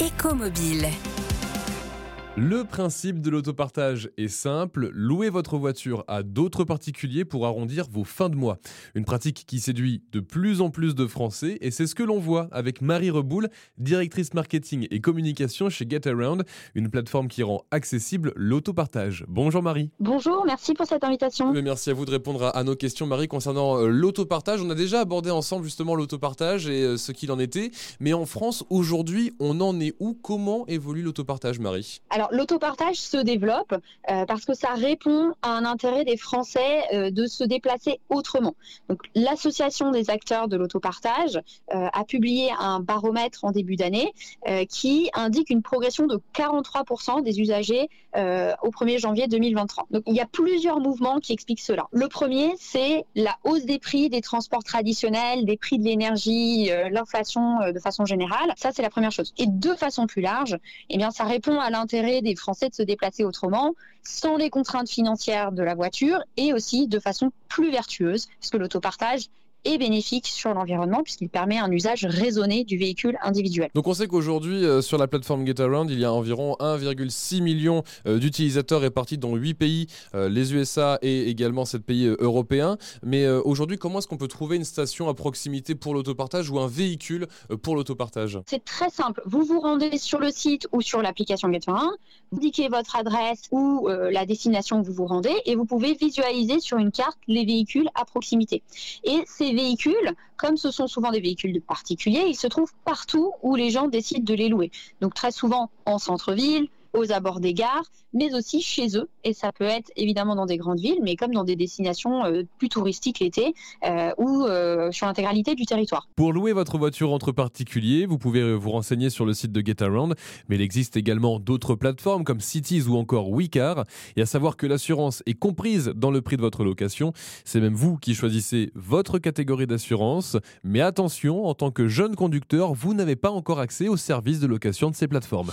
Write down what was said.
Écomobile. Le principe de l'autopartage est simple, louez votre voiture à d'autres particuliers pour arrondir vos fins de mois. Une pratique qui séduit de plus en plus de Français et c'est ce que l'on voit avec Marie Reboul, directrice marketing et communication chez GetAround, une plateforme qui rend accessible l'autopartage. Bonjour Marie. Bonjour, merci pour cette invitation. merci à vous de répondre à, nos questions Marie concernant euh, l'autopartage. On a déjà abordé ensemble justement l'autopartage et euh, ce qu'il en était, mais en France aujourd'hui on en est où? Comment évolue l'autopartage Marie? Alors l'autopartage se développe euh, parce que ça répond à un intérêt des Français euh, de se déplacer autrement. L'association des acteurs de l'autopartage euh, a publié un baromètre en début d'année qui indique une progression de 43% des usagers au 1er janvier 2023. Donc il y a plusieurs mouvements qui expliquent cela. Le premier, c'est la hausse des prix des transports traditionnels, des prix de l'énergie, l'inflation de façon générale. Ça c'est la première chose. Et de façon plus large, eh ça répond à l'intérêt des Français de se déplacer autrement, sans les contraintes financières de la voiture et aussi de façon plus vertueuse, puisque l'autopartage est bénéfique sur l'environnement puisqu'il permet un usage raisonné du véhicule individuel. Donc on sait qu'aujourd'hui euh, sur la plateforme GetAround, il y a environ 1,6 million euh, d'utilisateurs répartis dans 8 pays, euh, les USA et également 7 pays européens. Mais aujourd'hui, comment est-ce qu'on peut trouver une station à proximité pour l'autopartage ou un véhicule pour l'autopartage? C'est très simple. Vous vous rendez sur le site ou sur l'application GetAround, vous indiquez votre adresse ou la destination où vous vous rendez et vous pouvez visualiser sur une carte les véhicules à proximité. Et c'est véhicules, comme ce sont souvent des véhicules de particuliers, ils se trouvent partout où les gens décident de les louer. Donc très souvent en centre-ville, aux abords des gares, mais aussi chez eux. Et ça peut être évidemment dans des grandes villes, mais comme dans des destinations euh, plus touristiques l'été euh, ou euh, sur l'intégralité du territoire. Pour louer votre voiture entre particuliers, vous pouvez vous renseigner sur le site de GetAround, mais il existe également d'autres plateformes comme Cities ou encore WeCar. Et à savoir que l'assurance est comprise dans le prix de votre location. C'est même vous qui choisissez votre catégorie d'assurance. Mais attention, en tant que jeune conducteur, vous n'avez pas encore accès aux services de location de ces plateformes.